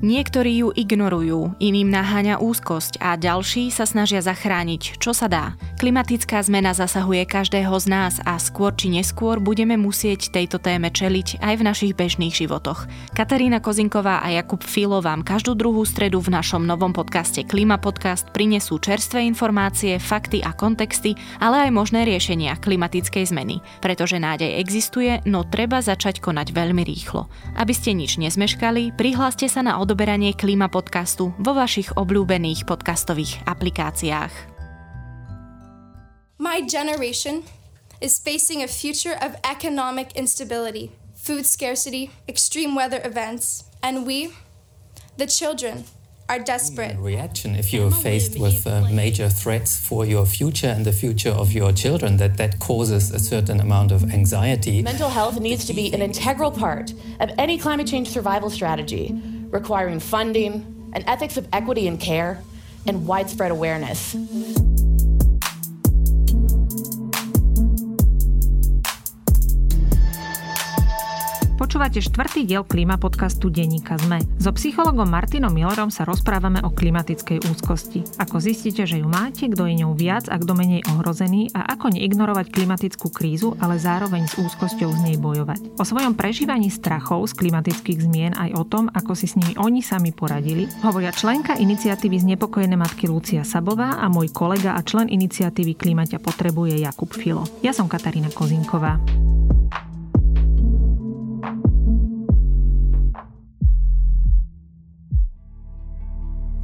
Niektorí ju ignorujú, iným naháňa úzkosť a ďalší sa snažia zachrániť, čo sa dá. Klimatická zmena zasahuje každého z nás a skôr či neskôr budeme musieť tejto téme čeliť aj v našich bežných životoch. Katarína Kozinková a Jakub Filo vám každú druhú stredu v našom novom podcaste Klima Podcast prinesú čerstvé informácie, fakty a kontexty, ale aj možné riešenia klimatickej zmeny. Pretože nádej existuje, no treba začať konať veľmi rýchlo. Aby ste nič nezmeškali, prihláste sa na odoberanie Klima podcastu vo vašich obľúbených podcastových aplikáciách. My generation is facing a future of economic instability, food scarcity, extreme weather events, and we, the children, are desperate. Reaction if you're faced with uh, major threats for your future and the future of your children, that that causes a certain amount of anxiety. Mental health needs to be an integral part of any climate change survival strategy requiring funding, an ethics of equity and care, and widespread awareness. Počúvate štvrtý diel klíma podcastu Deníka ZME. So psychologom Martinom Millerom sa rozprávame o klimatickej úzkosti. Ako zistíte, že ju máte, kto je ňou viac a kto menej ohrozený a ako neignorovať klimatickú krízu, ale zároveň s úzkosťou z nej bojovať. O svojom prežívaní strachov z klimatických zmien aj o tom, ako si s nimi oni sami poradili, hovoria členka iniciatívy Znepokojené matky Lucia Sabová a môj kolega a člen iniciatívy Klimaťa potrebuje Jakub Filo. Ja som Katarína Kozinková.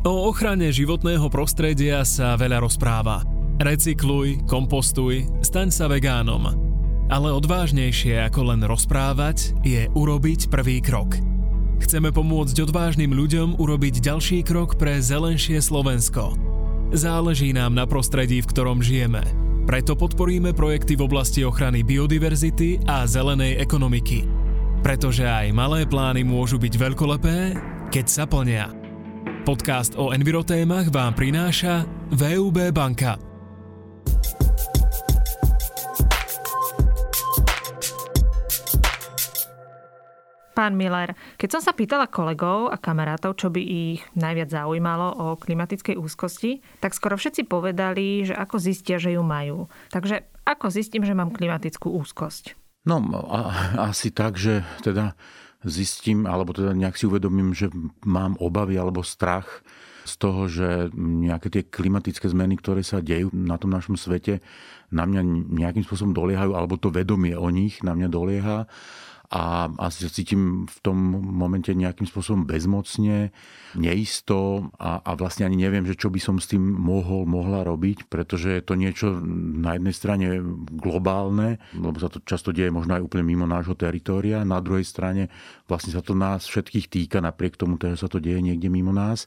O ochrane životného prostredia sa veľa rozpráva. Recykluj, kompostuj, staň sa vegánom. Ale odvážnejšie ako len rozprávať je urobiť prvý krok. Chceme pomôcť odvážnym ľuďom urobiť ďalší krok pre zelenšie Slovensko. Záleží nám na prostredí, v ktorom žijeme. Preto podporíme projekty v oblasti ochrany biodiverzity a zelenej ekonomiky. Pretože aj malé plány môžu byť veľkolepé, keď sa plnia. Podcast o envirotémach vám prináša VUB banka. Pán Miller, keď som sa pýtala kolegov a kamarátov, čo by ich najviac zaujímalo o klimatickej úzkosti, tak skoro všetci povedali, že ako zistia, že ju majú. Takže ako zistím, že mám klimatickú úzkosť? No, a, asi tak, že teda zistím, alebo teda nejak si uvedomím, že mám obavy alebo strach z toho, že nejaké tie klimatické zmeny, ktoré sa dejú na tom našom svete, na mňa nejakým spôsobom doliehajú, alebo to vedomie o nich na mňa dolieha a sa cítim v tom momente nejakým spôsobom bezmocne, neisto a, a vlastne ani neviem, že čo by som s tým mohol, mohla robiť, pretože je to niečo na jednej strane globálne, lebo sa to často deje možno aj úplne mimo nášho teritória, na druhej strane vlastne sa to nás všetkých týka, napriek tomu, že sa to deje niekde mimo nás.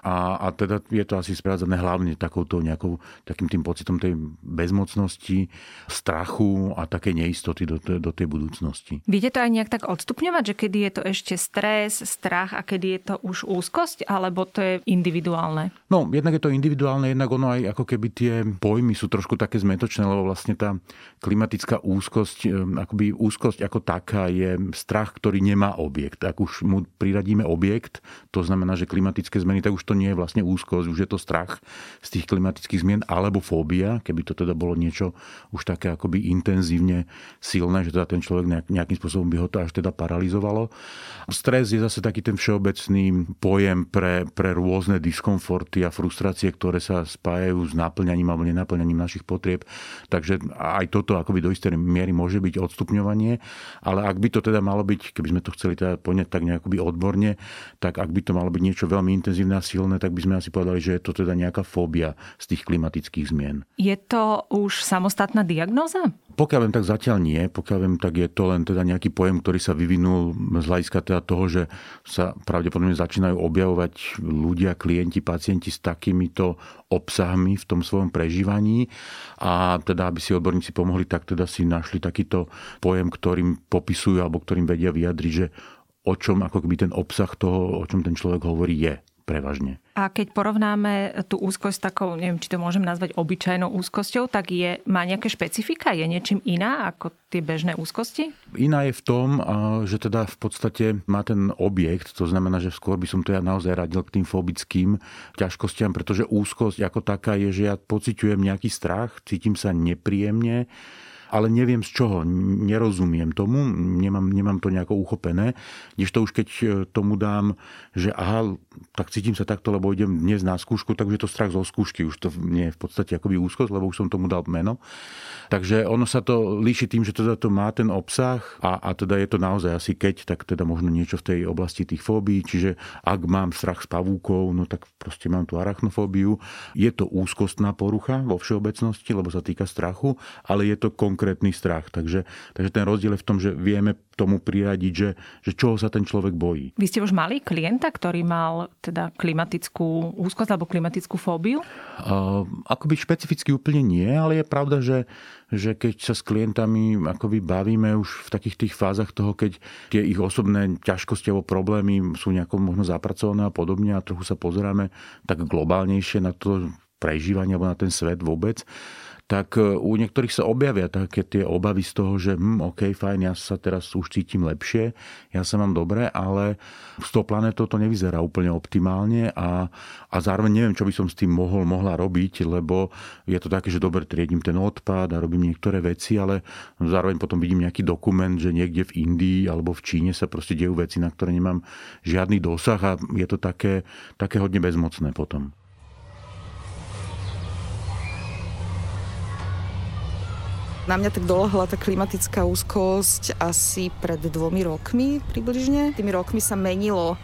A, a teda je to asi správzané hlavne takouto nejakou, takým tým pocitom tej bezmocnosti, strachu a také neistoty do, do tej budúcnosti. Viete to aj nejak tak odstupňovať, že kedy je to ešte stres, strach a kedy je to už úzkosť, alebo to je individuálne? No, jednak je to individuálne, jednak ono aj ako keby tie pojmy sú trošku také zmetočné, lebo vlastne tá klimatická úzkosť, akoby úzkosť ako taká je strach, ktorý nemá objekt. Ak už mu priradíme objekt, to znamená, že klimatické zmeny, tak už to nie je vlastne úzkosť, už je to strach z tých klimatických zmien, alebo fóbia, keby to teda bolo niečo už také akoby intenzívne silné, že teda ten človek nejakým spôsobom by ho to až teda paralizovalo. Stres je zase taký ten všeobecný pojem pre, pre rôzne diskomforty a frustrácie, ktoré sa spájajú s naplňaním alebo nenaplňaním našich potrieb. Takže aj toto akoby do istej miery môže byť odstupňovanie, ale ak by to teda malo byť, keby sme to chceli teda poňať tak nejakoby odborne, tak ak by to malo byť niečo veľmi intenzívne a silné, tak by sme asi povedali, že je to teda nejaká fóbia z tých klimatických zmien. Je to už samostatná diagnóza? Pokiaľ viem, tak zatiaľ nie. Pokiaľ viem, tak je to len teda nejaký pojem, ktorý sa vyvinul z hľadiska teda toho, že sa pravdepodobne začínajú objavovať ľudia, klienti, pacienti s takýmito obsahmi v tom svojom prežívaní a teda, aby si odborníci pomohli, tak teda si našli takýto pojem, ktorým popisujú alebo ktorým vedia vyjadriť, že o čom ako keby ten obsah toho, o čom ten človek hovorí je. Prevažne. A keď porovnáme tú úzkosť s takou, neviem, či to môžem nazvať obyčajnou úzkosťou, tak je, má nejaké špecifika? Je niečím iná ako tie bežné úzkosti? Iná je v tom, že teda v podstate má ten objekt, to znamená, že skôr by som to ja naozaj radil k tým fobickým ťažkostiam, pretože úzkosť ako taká je, že ja pociťujem nejaký strach, cítim sa nepríjemne, ale neviem z čoho, nerozumiem tomu, nemám, nemám to nejako uchopené. Když to už keď e, tomu dám, že aha, tak cítim sa takto, lebo idem dnes na skúšku, takže to strach zo skúšky, už to nie je v podstate akoby úzkosť, lebo už som tomu dal meno. Takže ono sa to líši tým, že teda to má ten obsah a, a teda je to naozaj asi keď, tak teda možno niečo v tej oblasti tých fóbií, čiže ak mám strach s pavúkov, no tak proste mám tú arachnofóbiu. Je to úzkostná porucha vo všeobecnosti, lebo sa týka strachu, ale je to konkrétny strach. Takže, takže ten rozdiel je v tom, že vieme tomu priradiť, že, že čoho sa ten človek bojí. Vy ste už mali klienta, ktorý mal teda klimatickú úzkosť alebo klimatickú fóbiu? Uh, akoby špecificky úplne nie, ale je pravda, že, že keď sa s klientami akoby bavíme už v takých tých fázach toho, keď tie ich osobné ťažkosti alebo problémy sú nejako možno zapracované a podobne a trochu sa pozeráme tak globálnejšie na to prežívanie alebo na ten svet vôbec, tak e, u niektorých sa objavia také tie obavy z toho, že hm, OK, fajn, ja sa teraz už cítim lepšie, ja sa mám dobre, ale s tou planetou to nevyzerá úplne optimálne a, a zároveň neviem, čo by som s tým mohol, mohla robiť, lebo je to také, že dobre triedím ten odpad a robím niektoré veci, ale zároveň potom vidím nejaký dokument, že niekde v Indii alebo v Číne sa proste dejú veci, na ktoré nemám žiadny dosah a je to také, také hodne bezmocné potom. Na mňa tak dolohla tá klimatická úzkosť asi pred dvomi rokmi približne. Tými rokmi sa menilo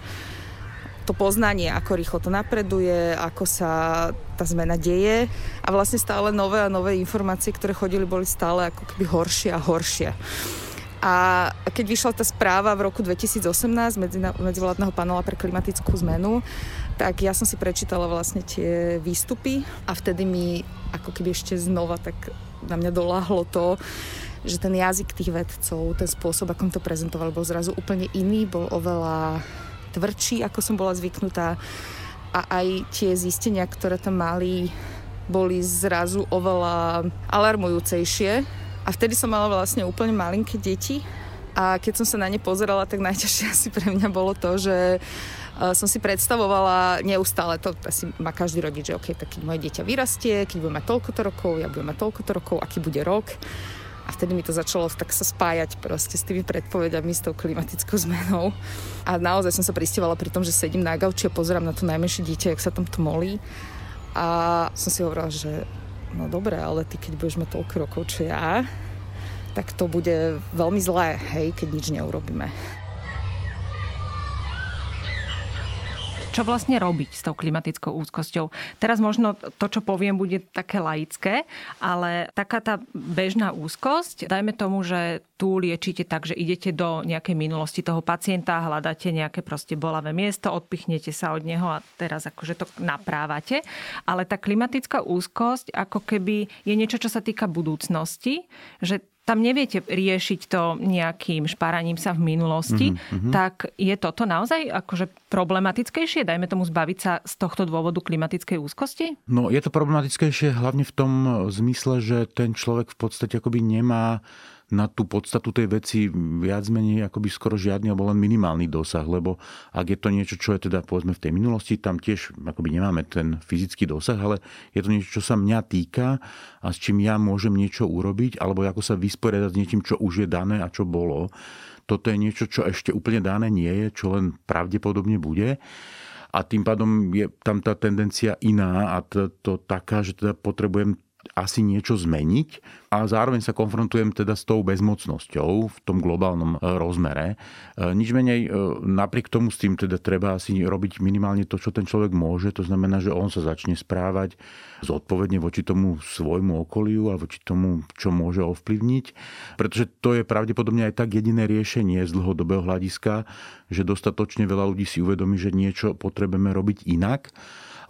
to poznanie, ako rýchlo to napreduje, ako sa tá zmena deje a vlastne stále nové a nové informácie, ktoré chodili, boli stále ako keby horšie a horšie. A keď vyšla tá správa v roku 2018 medzivládneho panela pre klimatickú zmenu, tak ja som si prečítala vlastne tie výstupy a vtedy mi ako keby ešte znova tak na mňa doláhlo to, že ten jazyk tých vedcov, ten spôsob, akom to prezentoval, bol zrazu úplne iný, bol oveľa tvrdší, ako som bola zvyknutá a aj tie zistenia, ktoré tam mali, boli zrazu oveľa alarmujúcejšie. A vtedy som mala vlastne úplne malinké deti a keď som sa na ne pozerala, tak najťažšie asi pre mňa bolo to, že Eh, som si predstavovala neustále, to asi má každý rodič, že OK, tak keď moje dieťa vyrastie, keď bude mať toľkoto rokov, ja budem mať toľkoto rokov, aký bude rok. A vtedy mi to začalo tak sa spájať proste s tými predpovediami, s tou klimatickou zmenou. A naozaj som sa pristívala pri tom, že sedím na gauči a pozerám na to najmenšie dieťa, jak sa tam to molí. A som si hovorila, že no dobre, ale ty keď budeš mať toľko rokov, čo ja, tak to bude veľmi zlé, hej, keď nič neurobíme. čo vlastne robiť s tou klimatickou úzkosťou. Teraz možno to, čo poviem, bude také laické, ale taká tá bežná úzkosť, dajme tomu, že tu liečite tak, že idete do nejakej minulosti toho pacienta, hľadáte nejaké proste bolavé miesto, odpichnete sa od neho a teraz akože to naprávate. Ale tá klimatická úzkosť ako keby je niečo, čo sa týka budúcnosti, že tam neviete riešiť to nejakým šparaním sa v minulosti, mm-hmm. tak je toto naozaj akože problematickejšie, dajme tomu zbaviť sa z tohto dôvodu klimatickej úzkosti? No je to problematickejšie hlavne v tom zmysle, že ten človek v podstate akoby nemá na tú podstatu tej veci viac menej akoby skoro žiadny alebo len minimálny dosah, lebo ak je to niečo, čo je teda povedzme v tej minulosti, tam tiež akoby nemáme ten fyzický dosah, ale je to niečo, čo sa mňa týka a s čím ja môžem niečo urobiť, alebo ako sa vysporiadať s niečím, čo už je dané a čo bolo. Toto je niečo, čo ešte úplne dané nie je, čo len pravdepodobne bude a tým pádom je tam tá tendencia iná a to, to taká, že teda potrebujem asi niečo zmeniť a zároveň sa konfrontujem teda s tou bezmocnosťou v tom globálnom e, rozmere. E, nič menej, e, napriek tomu s tým teda treba asi robiť minimálne to, čo ten človek môže. To znamená, že on sa začne správať zodpovedne voči tomu svojmu okoliu a voči tomu, čo môže ovplyvniť. Pretože to je pravdepodobne aj tak jediné riešenie z dlhodobého hľadiska, že dostatočne veľa ľudí si uvedomí, že niečo potrebujeme robiť inak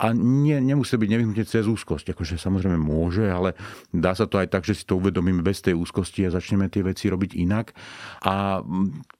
A nie, nemusí byť nevyhnutie cez úzkosť. Akože samozrejme môže, ale dá sa to aj tak, že si to uvedomíme bez tej úzkosti a začneme tie veci robiť inak. A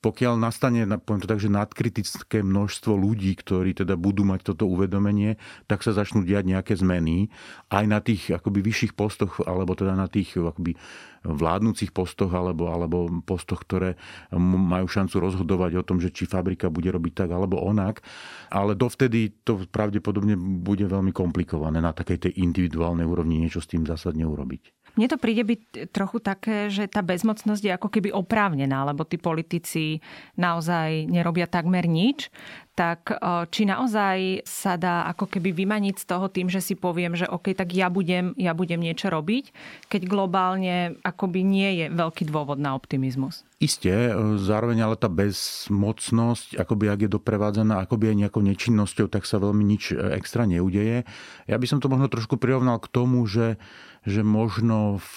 pokiaľ nastane, poviem to tak, že nadkritické množstvo ľudí, ktorí teda budú mať toto uvedomenie, tak sa začnú diať nejaké zmeny aj na tých akoby vyšších postoch, alebo teda na tých akoby vládnúcich postoch alebo, alebo postoch, ktoré majú šancu rozhodovať o tom, že či fabrika bude robiť tak alebo onak. Ale dovtedy to pravdepodobne bude veľmi komplikované na takej tej individuálnej úrovni niečo s tým zásadne urobiť. Mne to príde byť trochu také, že tá bezmocnosť je ako keby oprávnená, lebo tí politici naozaj nerobia takmer nič tak či naozaj sa dá ako keby vymaniť z toho tým, že si poviem, že OK, tak ja budem, ja budem niečo robiť, keď globálne akoby nie je veľký dôvod na optimizmus. Isté, zároveň ale tá bezmocnosť, akoby ak je doprevádzaná akoby aj nejakou nečinnosťou, tak sa veľmi nič e, extra neudeje. Ja by som to možno trošku prirovnal k tomu, že že možno v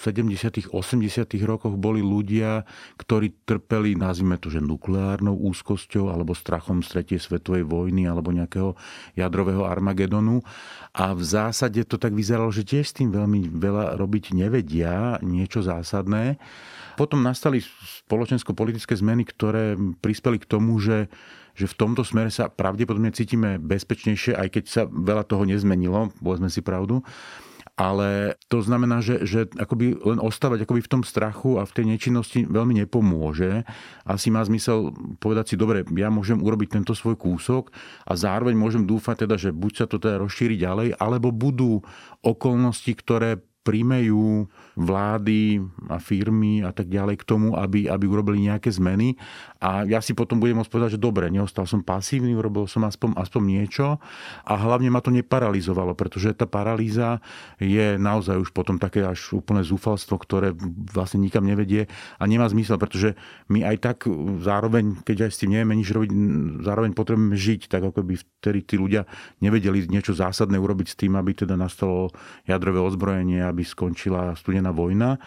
70. 80. rokoch boli ľudia, ktorí trpeli, nazvime to, že nukleárnou úzkosťou alebo strachom z tretej svetovej vojny alebo nejakého jadrového Armagedonu. A v zásade to tak vyzeralo, že tiež s tým veľmi veľa robiť nevedia, niečo zásadné. Potom nastali spoločensko-politické zmeny, ktoré prispeli k tomu, že že v tomto smere sa pravdepodobne cítime bezpečnejšie, aj keď sa veľa toho nezmenilo, povedzme si pravdu ale to znamená, že, že akoby len ostávať akoby v tom strachu a v tej nečinnosti veľmi nepomôže. Asi má zmysel povedať si, dobre, ja môžem urobiť tento svoj kúsok a zároveň môžem dúfať teda, že buď sa to teda rozšíri ďalej, alebo budú okolnosti, ktoré príjmejú vlády a firmy a tak ďalej k tomu, aby, aby urobili nejaké zmeny. A ja si potom budem môcť povedať, že dobre, neostal som pasívny, urobil som aspoň, aspoň niečo a hlavne ma to neparalizovalo, pretože tá paralýza je naozaj už potom také až úplné zúfalstvo, ktoré vlastne nikam nevedie a nemá zmysel, pretože my aj tak zároveň, keď aj s tým nevieme nič robiť, zároveň potrebujeme žiť, tak ako by vtedy tí ľudia nevedeli niečo zásadné urobiť s tým, aby teda nastalo jadrové ozbrojenie, aby skončila studená vojna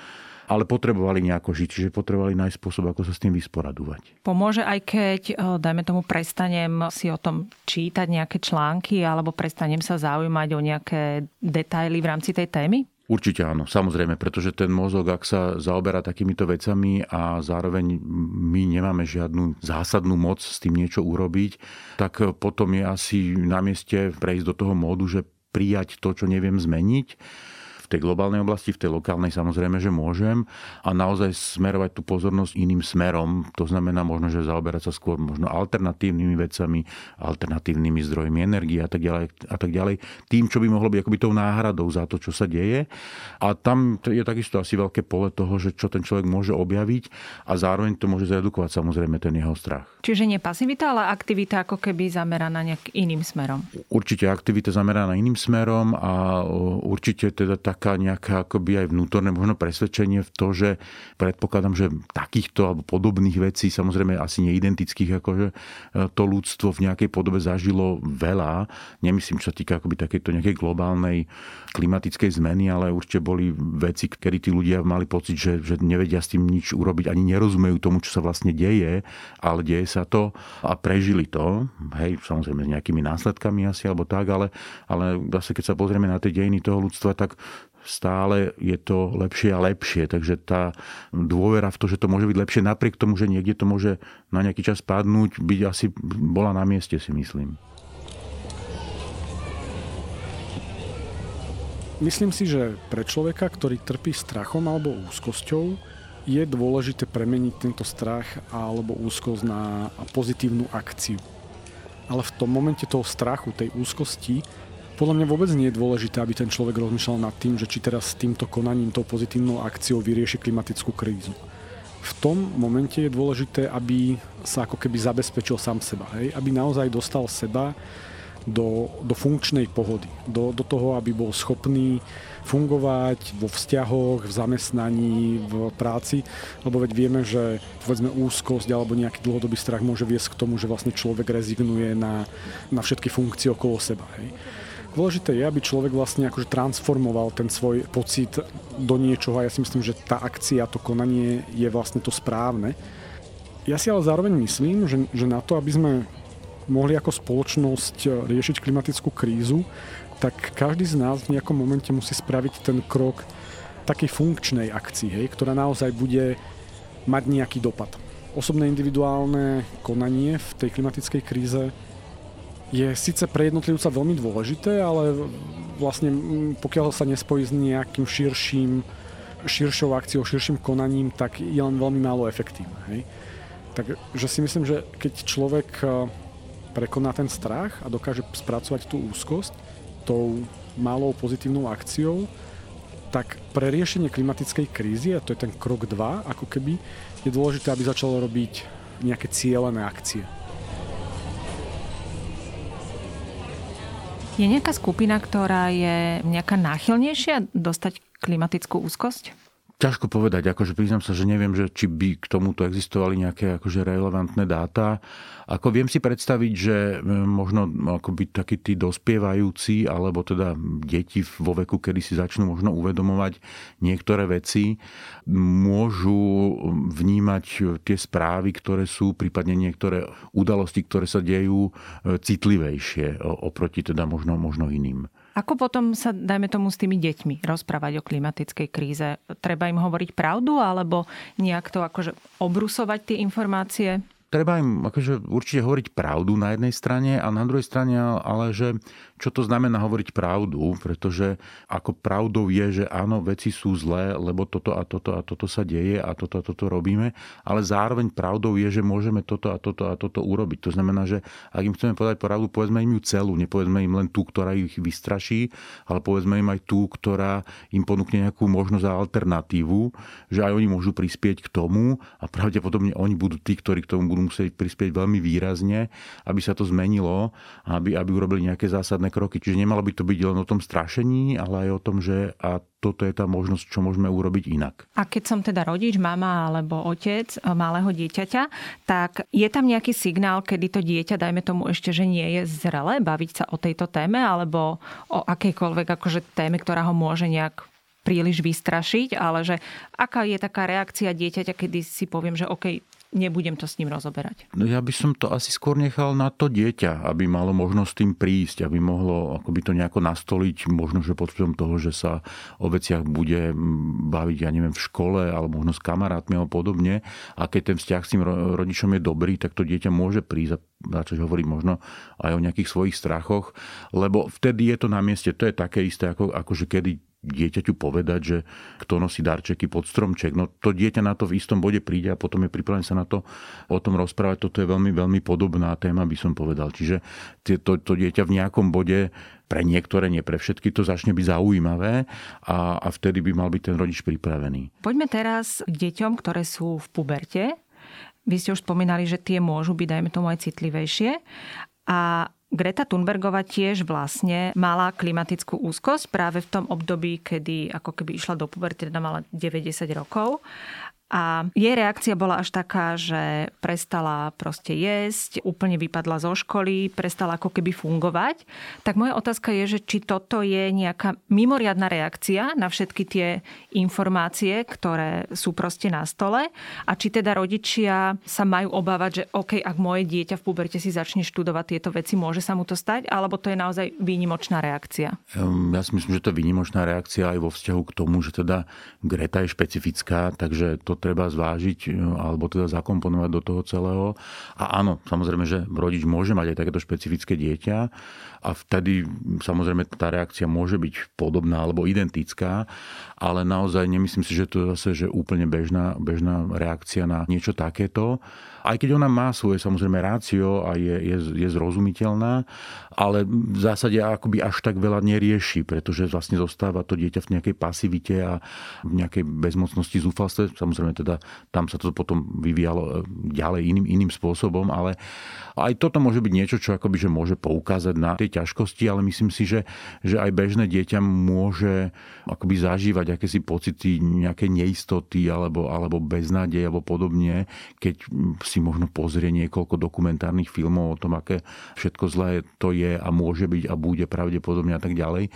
ale potrebovali nejako žiť, čiže potrebovali nájsť spôsob, ako sa s tým vysporadovať. Pomôže aj keď, eh, dajme tomu, prestanem si o tom čítať nejaké články alebo prestanem sa zaujímať o nejaké detaily v rámci tej témy? Určite áno, samozrejme, pretože ten mozog, ak sa zaoberá takýmito vecami a zároveň my nemáme žiadnu zásadnú moc s tým niečo urobiť, tak potom je asi na mieste prejsť do toho módu, že prijať to, čo neviem zmeniť v tej globálnej oblasti, v tej lokálnej samozrejme, že môžem a naozaj smerovať tú pozornosť iným smerom. To znamená možno, že zaoberať sa skôr možno alternatívnymi vecami, alternatívnymi zdrojmi energie a tak ďalej, a tak ďalej. Tým, čo by mohlo byť akoby tou náhradou za to, čo sa deje. A tam je takisto asi veľké pole toho, že čo ten človek môže objaviť a zároveň to môže zredukovať samozrejme ten jeho strach. Čiže nie pasivita, ale aktivita ako keby zameraná nejak iným smerom. Určite aktivita zameraná iným smerom a určite teda tá taká nejaká akoby aj vnútorné možno presvedčenie v to, že predpokladám, že takýchto alebo podobných vecí, samozrejme asi neidentických, akože to ľudstvo v nejakej podobe zažilo veľa. Nemyslím, čo sa týka akoby takéto nejakej globálnej klimatickej zmeny, ale určite boli veci, kedy tí ľudia mali pocit, že, že nevedia s tým nič urobiť, ani nerozumejú tomu, čo sa vlastne deje, ale deje sa to a prežili to. Hej, samozrejme s nejakými následkami asi alebo tak, ale, ale zase keď sa pozrieme na tie dejiny toho ľudstva, tak stále je to lepšie a lepšie. Takže tá dôvera v to, že to môže byť lepšie napriek tomu, že niekde to môže na nejaký čas padnúť, byť asi bola na mieste, si myslím. Myslím si, že pre človeka, ktorý trpí strachom alebo úzkosťou, je dôležité premeniť tento strach alebo úzkosť na pozitívnu akciu. Ale v tom momente toho strachu, tej úzkosti, podľa mňa vôbec nie je dôležité, aby ten človek rozmýšľal nad tým, že či teraz s týmto konaním, tou pozitívnou akciou vyrieši klimatickú krízu. V tom momente je dôležité, aby sa ako keby zabezpečil sám seba. Hej? Aby naozaj dostal seba do, do funkčnej pohody. Do, do toho, aby bol schopný fungovať vo vzťahoch, v zamestnaní, v práci, lebo veď vieme, že povedzme úzkosť alebo nejaký dlhodobý strach môže viesť k tomu, že vlastne človek rezignuje na, na všetky funkcie okolo seba. Hej. Dôležité je, aby človek vlastne akože transformoval ten svoj pocit do niečoho a ja si myslím, že tá akcia, to konanie je vlastne to správne. Ja si ale zároveň myslím, že, že na to, aby sme mohli ako spoločnosť riešiť klimatickú krízu, tak každý z nás v nejakom momente musí spraviť ten krok takej funkčnej akcii, hej, ktorá naozaj bude mať nejaký dopad. Osobné individuálne konanie v tej klimatickej kríze je síce pre jednotlivca veľmi dôležité, ale vlastne pokiaľ sa nespojí s nejakým širším, širšou akciou, širším konaním, tak je len veľmi málo efektívne. Hej. Takže si myslím, že keď človek e, prekoná ten strach a dokáže spracovať tú úzkosť tou malou pozitívnou akciou, tak pre riešenie klimatickej krízy, a to je ten krok 2, ako keby, je dôležité, aby začalo robiť nejaké cieľené akcie. Je nejaká skupina, ktorá je nejaká náchylnejšia dostať klimatickú úzkosť? Ťažko povedať, akože priznám sa, že neviem, že či by k tomuto existovali nejaké akože relevantné dáta. Ako viem si predstaviť, že e, možno akoby takí tí dospievajúci, alebo teda deti vo veku, kedy si začnú možno uvedomovať niektoré veci, môžu vnímať tie správy, ktoré sú, prípadne niektoré udalosti, ktoré sa dejú e, citlivejšie oproti teda možno, možno iným. Ako potom sa, dajme tomu, s tými deťmi rozprávať o klimatickej kríze? Treba im hovoriť pravdu alebo nejak to akože obrusovať tie informácie? treba im akože určite hovoriť pravdu na jednej strane a na druhej strane ale, že čo to znamená hovoriť pravdu, pretože ako pravdou je, že áno, veci sú zlé, lebo toto a toto a toto sa deje a toto a toto robíme, ale zároveň pravdou je, že môžeme toto a toto a toto urobiť. To znamená, že ak im chceme povedať pravdu, povedzme im ju celú, nepovedzme im len tú, ktorá ich vystraší, ale povedzme im aj tú, ktorá im ponúkne nejakú možnosť a alternatívu, že aj oni môžu prispieť k tomu a pravdepodobne oni budú tí, ktorí k tomu budú musieť prispieť veľmi výrazne, aby sa to zmenilo, aby, aby urobili nejaké zásadné zásadné kroky. Čiže nemalo by to byť len o tom strašení, ale aj o tom, že a toto je tá možnosť, čo môžeme urobiť inak. A keď som teda rodič, mama alebo otec e, malého dieťaťa, tak je tam nejaký signál, kedy to dieťa, dajme tomu ešte, že nie je zrelé baviť sa o tejto téme alebo o akejkoľvek akože téme, ktorá ho môže nejak príliš vystrašiť, ale že aká je taká reakcia dieťaťa, kedy si poviem, že OK, nebudem to s ním rozoberať. No ja by som to asi skôr nechal na to dieťa, aby malo možnosť tým prísť, aby mohlo akoby to nejako nastoliť, možno, že pod toho, že sa o veciach bude baviť, ja neviem, v škole, alebo možno s kamarátmi alebo podobne. A keď ten vzťah s tým rodičom je dobrý, tak to dieťa môže prísť a začať hovoriť možno aj o nejakých svojich strachoch, lebo vtedy je to na mieste. To je také isté, ako, ako že kedy dieťaťu povedať, že kto nosí darčeky pod stromček. No to dieťa na to v istom bode príde a potom je pripravené sa na to o tom rozprávať. Toto je veľmi, veľmi podobná téma, by som povedal. Čiže to, to dieťa v nejakom bode pre niektoré, nie pre všetky, to začne byť zaujímavé a, a vtedy by mal byť ten rodič pripravený. Poďme teraz k deťom, ktoré sú v puberte. Vy ste už spomínali, že tie môžu byť, dajme tomu, aj citlivejšie. A Greta Thunbergová tiež vlastne mala klimatickú úzkosť práve v tom období, kedy ako keby išla do puberty, teda mala 90 rokov a jej reakcia bola až taká, že prestala proste jesť, úplne vypadla zo školy, prestala ako keby fungovať. Tak moja otázka je, že či toto je nejaká mimoriadná reakcia na všetky tie informácie, ktoré sú proste na stole a či teda rodičia sa majú obávať, že OK, ak moje dieťa v puberte si začne študovať tieto veci, môže sa mu to stať, alebo to je naozaj výnimočná reakcia? Ja si myslím, že to je výnimočná reakcia aj vo vzťahu k tomu, že teda Greta je špecifická, takže to treba zvážiť e, alebo teda zakomponovať do toho celého. A áno, samozrejme, že rodič môže mať aj takéto špecifické dieťa a vtedy samozrejme tá reakcia môže byť podobná alebo identická, ale naozaj nemyslím si, že to je zase že úplne bežná, bežná reakcia na niečo takéto. Aj keď ona má svoje samozrejme rácio a je, je, je zrozumiteľná, ale v zásade akoby až tak veľa nerieši, pretože vlastne zostáva to dieťa v nejakej pasivite a v nejakej bezmocnosti, zúfalstve. Samozrejme teda tam sa to potom vyvíjalo e, ďalej iným, iným spôsobom, ale aj toto môže byť niečo, čo akoby, že môže poukázať na tie ťažkosti, ale myslím si, že, že aj bežné dieťa môže akoby zažívať akési pocity nejakej neistoty alebo, alebo beznádej alebo podobne, keď si si možno pozrie niekoľko dokumentárnych filmov o tom, aké všetko zlé to je a môže byť a bude pravdepodobne a tak ďalej.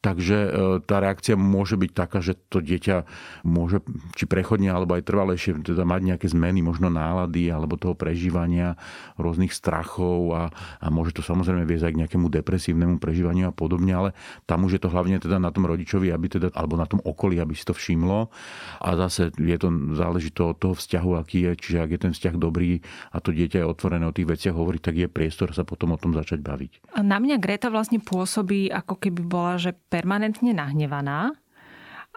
Takže e, tá reakcia môže byť taká, že to dieťa môže či prechodne alebo aj trvalejšie teda mať nejaké zmeny, možno nálady alebo toho prežívania rôznych strachov a, a môže to samozrejme viesť aj k nejakému depresívnemu prežívaniu a podobne, ale tam už je to hlavne teda na tom rodičovi, aby teda, alebo na tom okolí, aby si to všimlo. A zase je to záleží od toho vzťahu, aký je, čiže ak je ten vzťah dobrý a to dieťa je otvorené o tých veciach hovoriť, tak je priestor sa potom o tom začať baviť. A na mňa Greta vlastne pôsobí, ako keby bola, že permanentne nahnevaná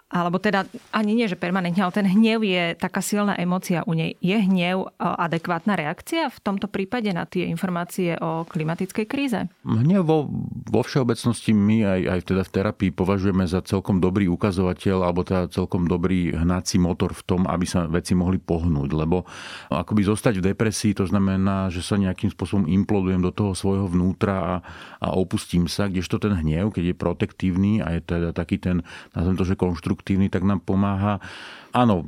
alebo teda ani nie, že permanentne, ale ten hnev je taká silná emócia u nej. Je hnev e, adekvátna reakcia v tomto prípade na tie informácie o klimatickej kríze? Hnev vo, vo všeobecnosti my aj, aj teda v terapii považujeme za celkom dobrý ukazovateľ alebo teda celkom dobrý hnací motor v tom, aby sa veci mohli pohnúť. Lebo akoby zostať v depresii, to znamená, že sa nejakým spôsobom implodujem do toho svojho vnútra a, a opustím sa, kdežto ten hnev, keď je protektívny a je teda taký ten, nazvem to, že konštruktívny, konštruktívny, tak nám pomáha áno,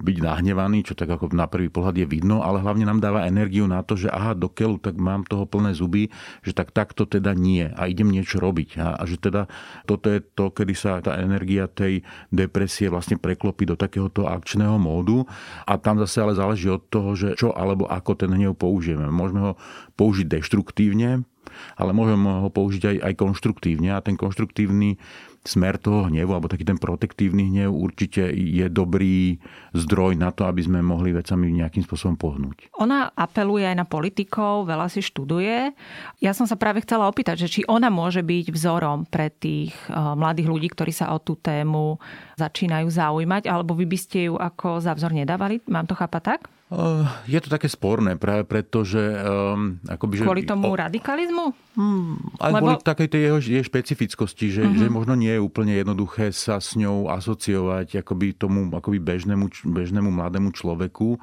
byť nahnevaný, čo tak ako na prvý pohľad je vidno, ale hlavne nám dáva energiu na to, že aha, do keľu, tak mám toho plné zuby, že tak takto teda nie a idem niečo robiť. A, a že teda toto je to, kedy sa tá energia tej depresie vlastne preklopí do takéhoto akčného módu a tam zase ale záleží od toho, že čo alebo ako ten hnev použijeme. Môžeme ho použiť deštruktívne, ale môžeme ho použiť aj, aj konštruktívne a ten konštruktívny smer toho hnevu, alebo taký ten protektívny hnev určite je dobrý zdroj na to, aby sme mohli vecami nejakým spôsobom pohnúť. Ona apeluje aj na politikov, veľa si študuje. Ja som sa práve chcela opýtať, že či ona môže byť vzorom pre tých eh, mladých ľudí, ktorí sa o tú tému začínajú zaujímať, alebo vy by ste ju ako za vzor nedávali? Mám to chápať tak? Je to také sporné práve preto, že... Um, akoby, že kvôli tomu o, radikalizmu? Hmm, aj Lebo... kvôli takej tej jeho, jej špecifickosti, že, uh-huh. že možno nie je úplne jednoduché sa s ňou asociovať akoby tomu akoby bežnému, bežnému mladému človeku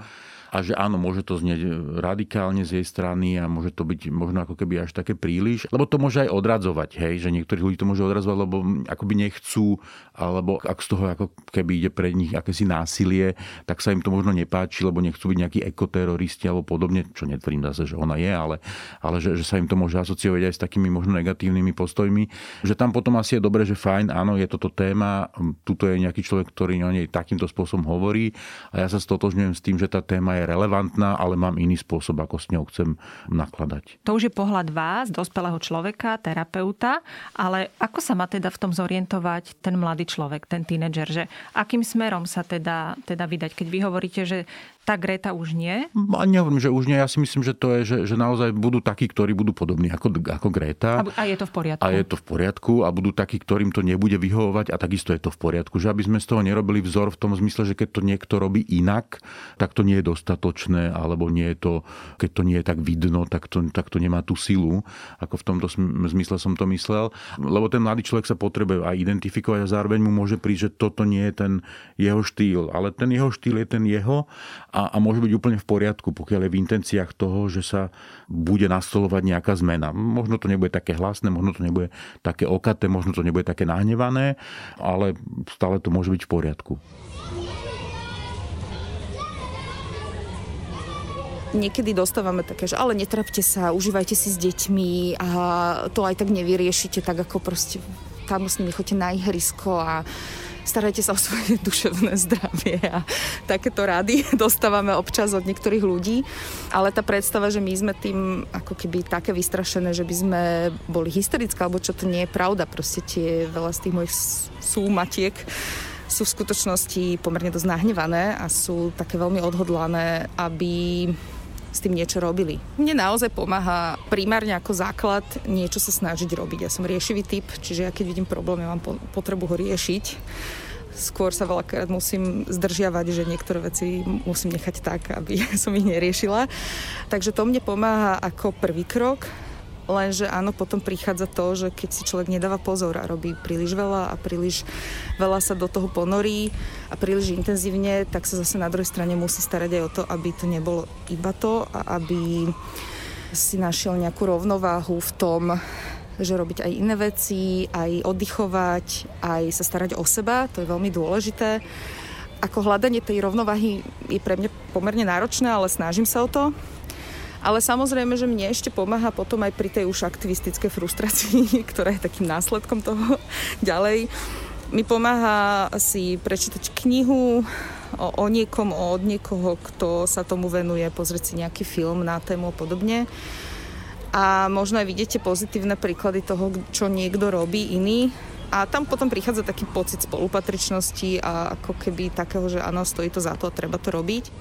a že áno, môže to znieť radikálne z jej strany a môže to byť možno ako keby až také príliš, lebo to môže aj odradzovať, hej, že niektorí ľudí to môže odradzovať, lebo akoby nechcú, alebo ak z toho ako keby ide pre nich akési násilie, tak sa im to možno nepáči, lebo nechcú byť nejakí ekoteroristi alebo podobne, čo netvrdím zase, že ona je, ale, ale že, že sa im to môže asociovať aj s takými možno negatívnymi postojmi, že tam potom asi je dobre, že fajn, áno, je toto téma, tuto je nejaký človek, ktorý o nej takýmto spôsobom hovorí a ja sa stotožňujem s tým, že tá téma je relevantná, ale mám iný spôsob, ako s ňou chcem nakladať. To už je pohľad vás, dospelého človeka, terapeuta, ale ako sa má teda v tom zorientovať ten mladý človek, ten tínedžer, že akým smerom sa teda, teda vydať, keď vy hovoríte, že tá Greta už nie? A nehovorím, že už nie. Ja si myslím, že to je, že, že naozaj budú takí, ktorí budú podobní ako, ako Greta. A, a je to v poriadku. A je to v poriadku a budú takí, ktorým to nebude vyhovovať a takisto je to v poriadku. Že aby sme z toho nerobili vzor v tom zmysle, že keď to niekto robí inak, tak to nie je dostatočné, alebo nie je to, keď to nie je tak vidno, tak to, tak to nemá tú silu, ako v tomto zmysle som to myslel. Lebo ten mladý človek sa potrebuje aj identifikovať a zároveň mu môže prísť, že toto nie je ten jeho štýl, ale ten jeho štýl je ten jeho a, a môže byť úplne v poriadku, pokiaľ je v intenciách toho, že sa bude nastolovať nejaká zmena. Možno to nebude také hlasné, možno to nebude také okaté, možno to nebude také nahnevané, ale stále to môže byť v poriadku. niekedy dostávame také, že ale netrapte sa, užívajte si s deťmi a to aj tak nevyriešite, tak ako proste tam s nimi chodíte na ihrisko a starajte sa o svoje duševné zdravie a takéto rady dostávame občas od niektorých ľudí, ale tá predstava, že my sme tým ako keby také vystrašené, že by sme boli hysterické, alebo čo to nie je pravda, proste tie veľa z tých mojich súmatiek sú v skutočnosti pomerne dosť nahnevané a sú také veľmi odhodlané, aby s tým niečo robili. Mne naozaj pomáha primárne ako základ niečo sa snažiť robiť. Ja som riešivý typ, čiže ja keď vidím problém, ja mám potrebu ho riešiť. Skôr sa veľakrát musím zdržiavať, že niektoré veci musím nechať tak, aby som ich neriešila. Takže to mne pomáha ako prvý krok Lenže áno, potom prichádza to, že keď si človek nedáva pozor a robí príliš veľa a príliš veľa sa do toho ponorí a príliš intenzívne, tak sa zase na druhej strane musí starať aj o to, aby to nebolo iba to a aby si našiel nejakú rovnováhu v tom, že robiť aj iné veci, aj oddychovať, aj sa starať o seba, to je veľmi dôležité. Ako hľadanie tej rovnováhy je pre mňa pomerne náročné, ale snažím sa o to. Ale samozrejme, že mne ešte pomáha potom aj pri tej už aktivistickej frustrácii, ktorá je takým následkom toho ďalej. Mi pomáha si prečítať knihu, o, o niekom, od niekoho, kto sa tomu venuje, pozrieť si nejaký film na tému a podobne. A možno aj vidíte pozitívne príklady toho, čo niekto robí iný. A tam potom prichádza taký pocit spolupatričnosti a ako keby takého, že áno, stojí to za to a treba to robiť.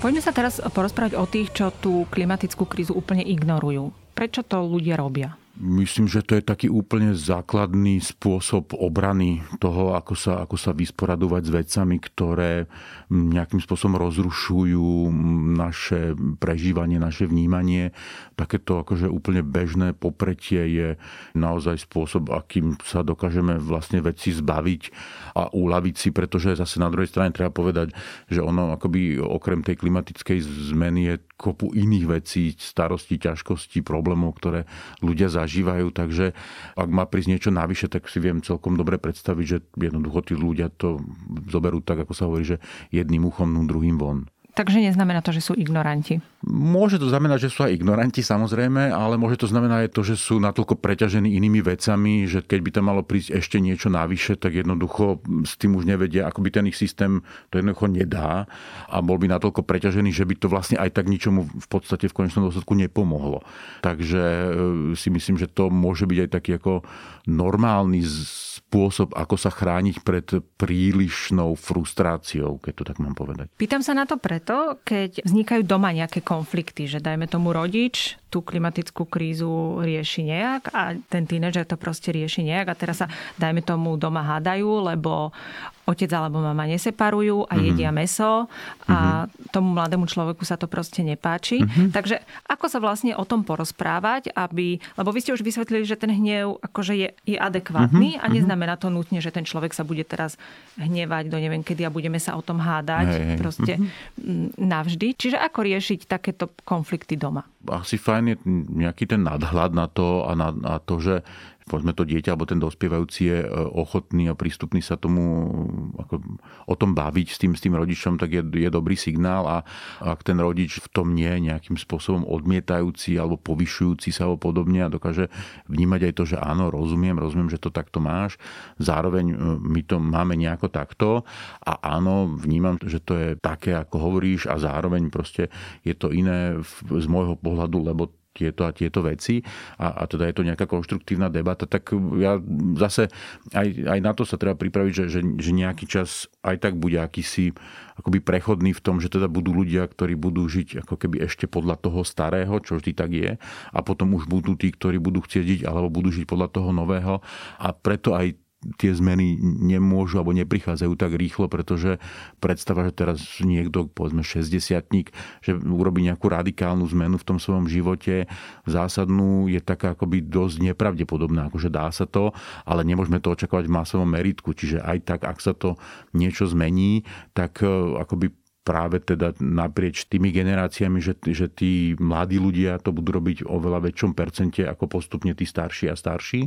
Poďme sa teraz porozprávať o tých, čo tú klimatickú krízu úplne ignorujú. Prečo to ľudia robia? Myslím, že to je taký úplne základný spôsob obrany toho, ako sa, ako sa vysporadovať s vecami, ktoré nejakým spôsobom rozrušujú naše prežívanie, naše vnímanie. Takéto akože úplne bežné popretie je naozaj spôsob, akým sa dokážeme vlastne veci zbaviť a uľaviť si, pretože zase na druhej strane treba povedať, že ono akoby okrem tej klimatickej zmeny je kopu iných vecí, starostí, ťažkostí, problémov, ktoré ľudia zažívajú, takže ak má prísť niečo navyše, tak si viem celkom dobre predstaviť, že jednoducho tí ľudia to zoberú tak, ako sa hovorí, že jedným uchom, druhým von. Takže neznamená to, že sú ignoranti. Môže to znamenať, že sú aj ignoranti samozrejme, ale môže to znamenať aj to, že sú natoľko preťažení inými vecami, že keď by tam malo prísť ešte niečo navyše, tak jednoducho s tým už nevedia, ako by ten ich systém to jednoducho nedá a bol by natoľko preťažený, že by to vlastne aj tak ničomu v podstate v konečnom dôsledku nepomohlo. Takže e, si myslím, že to môže byť aj taký ako normálny spôsob, ako sa chrániť pred prílišnou frustráciou, keď to tak mám povedať. Pýtam sa na to preto, keď vznikajú doma nejaké konflikty, že dajme tomu rodič tú klimatickú krízu rieši nejak a ten tínedžer to proste rieši nejak a teraz sa, dajme tomu, doma hádajú, lebo otec alebo mama neseparujú a mm-hmm. jedia meso a mm-hmm. tomu mladému človeku sa to proste nepáči. Mm-hmm. Takže ako sa vlastne o tom porozprávať, aby... Lebo vy ste už vysvetlili, že ten hnev akože je, je adekvátny mm-hmm. a neznamená to nutne, že ten človek sa bude teraz hnevať do neviem kedy a budeme sa o tom hádať hey, hey. proste mm-hmm. navždy. Čiže ako riešiť takéto konflikty doma? Asi fajn je nejaký ten nadhľad na to a na, na to, že povedzme to dieťa alebo ten dospievajúci je e, ochotný a prístupný sa tomu ako, o tom baviť s tým, s tým rodičom, tak je, je dobrý signál. A ak ten rodič v tom nie je nejakým spôsobom odmietajúci alebo povyšujúci sa alebo podobne a dokáže vnímať aj to, že áno, rozumiem, rozumiem, že to takto máš, zároveň e, my to máme nejako takto a áno, vnímam, že to je také, ako hovoríš a zároveň proste je to iné z môjho pohľadu, lebo tieto a tieto veci a, a teda je to nejaká konštruktívna debata, tak ja zase aj, aj na to sa treba pripraviť, že, že, že nejaký čas aj tak bude akýsi akoby prechodný v tom, že teda budú ľudia, ktorí budú žiť ako keby ešte podľa toho starého, čo vždy tak je a potom už budú tí, ktorí budú chcieť žiť alebo budú žiť podľa toho nového. A preto aj tie zmeny nemôžu alebo neprichádzajú tak rýchlo, pretože predstava, že teraz niekto, povedzme 60 že urobí nejakú radikálnu zmenu v tom svojom živote, zásadnú, je taká akoby dosť nepravdepodobná. Akože dá sa to, ale nemôžeme to očakávať v masovom meritku. Čiže aj tak, ak sa to niečo zmení, tak e, akoby práve teda naprieč tými generáciami, že, že tí mladí ľudia to budú robiť o veľa väčšom percente ako postupne tí starší a starší